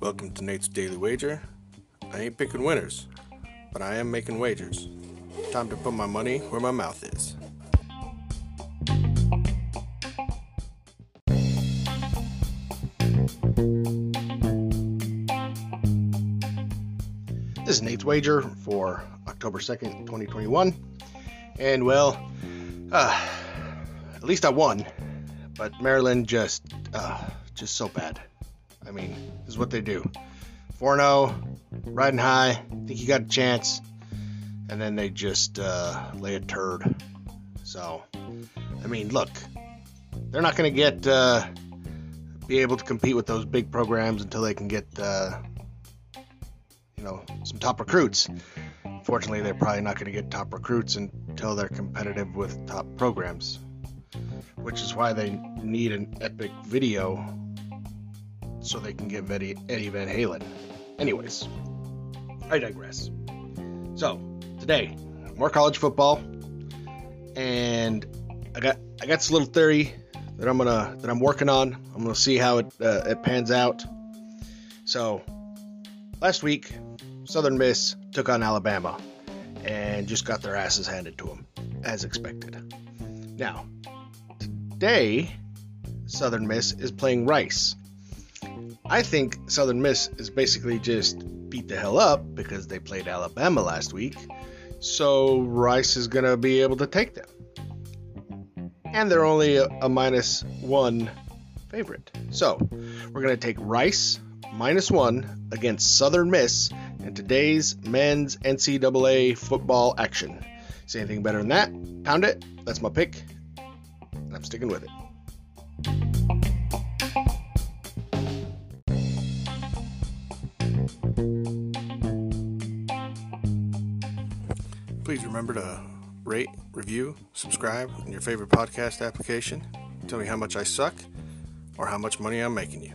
Welcome to Nate's Daily Wager. I ain't picking winners, but I am making wagers. Time to put my money where my mouth is. This is Nate's Wager for October 2nd, 2021. And well, uh, at least I won, but Maryland just, uh, just so bad. I mean, this is what they do 4 0, riding high, think you got a chance, and then they just uh, lay a turd. So, I mean, look, they're not going to get, uh, be able to compete with those big programs until they can get, uh, you know, some top recruits. Fortunately, they're probably not going to get top recruits until they're competitive with top programs, which is why they need an epic video so they can get Eddie, Eddie Van Halen. Anyways, I digress. So today, more college football, and I got I got this little theory that I'm gonna that I'm working on. I'm gonna see how it uh, it pans out. So last week, Southern Miss took on Alabama and just got their asses handed to them, as expected. Now, today, Southern Miss is playing Rice. I think Southern Miss is basically just beat the hell up because they played Alabama last week, so Rice is going to be able to take them. And they're only a, a minus one favorite. So, we're going to take Rice minus one against Southern Miss in today's men's NCAA football action. See anything better than that? Pound it. That's my pick. I'm sticking with it. Please remember to rate, review, subscribe in your favorite podcast application. Tell me how much I suck or how much money I'm making you.